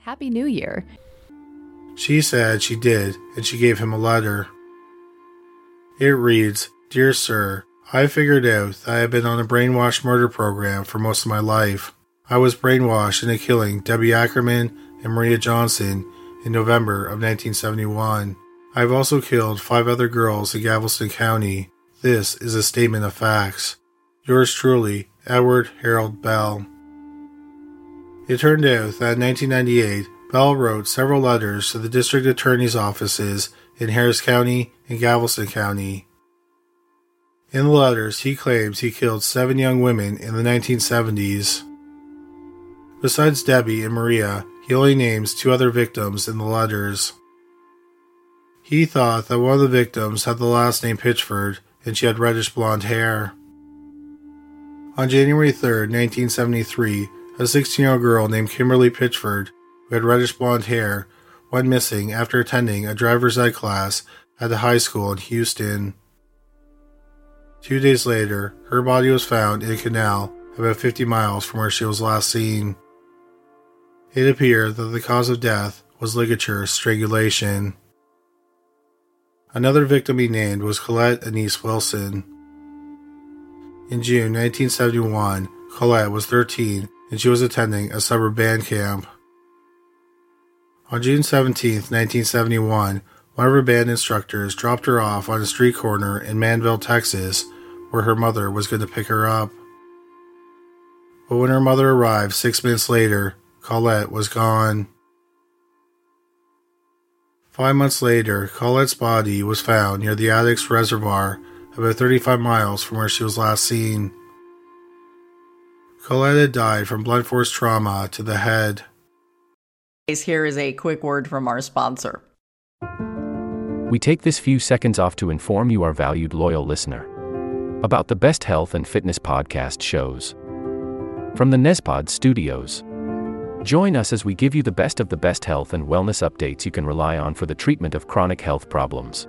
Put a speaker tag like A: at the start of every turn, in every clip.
A: Happy New Year.
B: She said she did, and she gave him a letter. It reads Dear Sir, I figured out that I have been on a brainwash murder program for most of my life. I was brainwashed into killing Debbie Ackerman and Maria Johnson in November of 1971. I have also killed five other girls in Galveston County. This is a statement of facts. Yours truly, Edward Harold Bell. It turned out that in 1998, Bell wrote several letters to the district attorney's offices in Harris County and Galveston County. In the letters, he claims he killed seven young women in the 1970s. Besides Debbie and Maria, he only names two other victims in the letters. He thought that one of the victims had the last name Pitchford and she had reddish blonde hair. On January 3, 1973, a 16 year old girl named Kimberly Pitchford, who had reddish blonde hair, went missing after attending a driver's ed class at the high school in Houston. Two days later, her body was found in a canal about 50 miles from where she was last seen. It appeared that the cause of death was ligature strangulation. Another victim he named was Colette Anise Wilson. In June 1971, Colette was 13 and she was attending a summer band camp. On June 17, 1971, one of her band instructors dropped her off on a street corner in Manvel, Texas, where her mother was going to pick her up. But when her mother arrived six minutes later, Colette was gone. Five months later, Colette's body was found near the Addicks Reservoir, about 35 miles from where she was last seen. Colette had died from blunt force trauma to the head.
C: Here is a quick word from our sponsor.
D: We take this few seconds off to inform you, our valued loyal listener, about the best health and fitness podcast shows from the Nezpod studios. Join us as we give you the best of the best health and wellness updates you can rely on for the treatment of chronic health problems.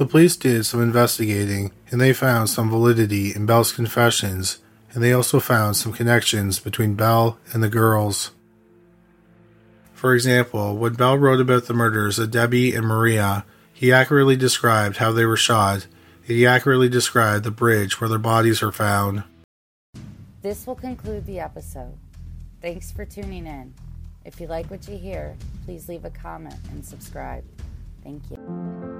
B: The police did some investigating and they found some validity in Bell's confessions and they also found some connections between Bell and the girls. For example, when Bell wrote about the murders of Debbie and Maria, he accurately described how they were shot, and he accurately described the bridge where their bodies were found.
A: This will conclude the episode. Thanks for tuning in. If you like what you hear, please leave a comment and subscribe. Thank you.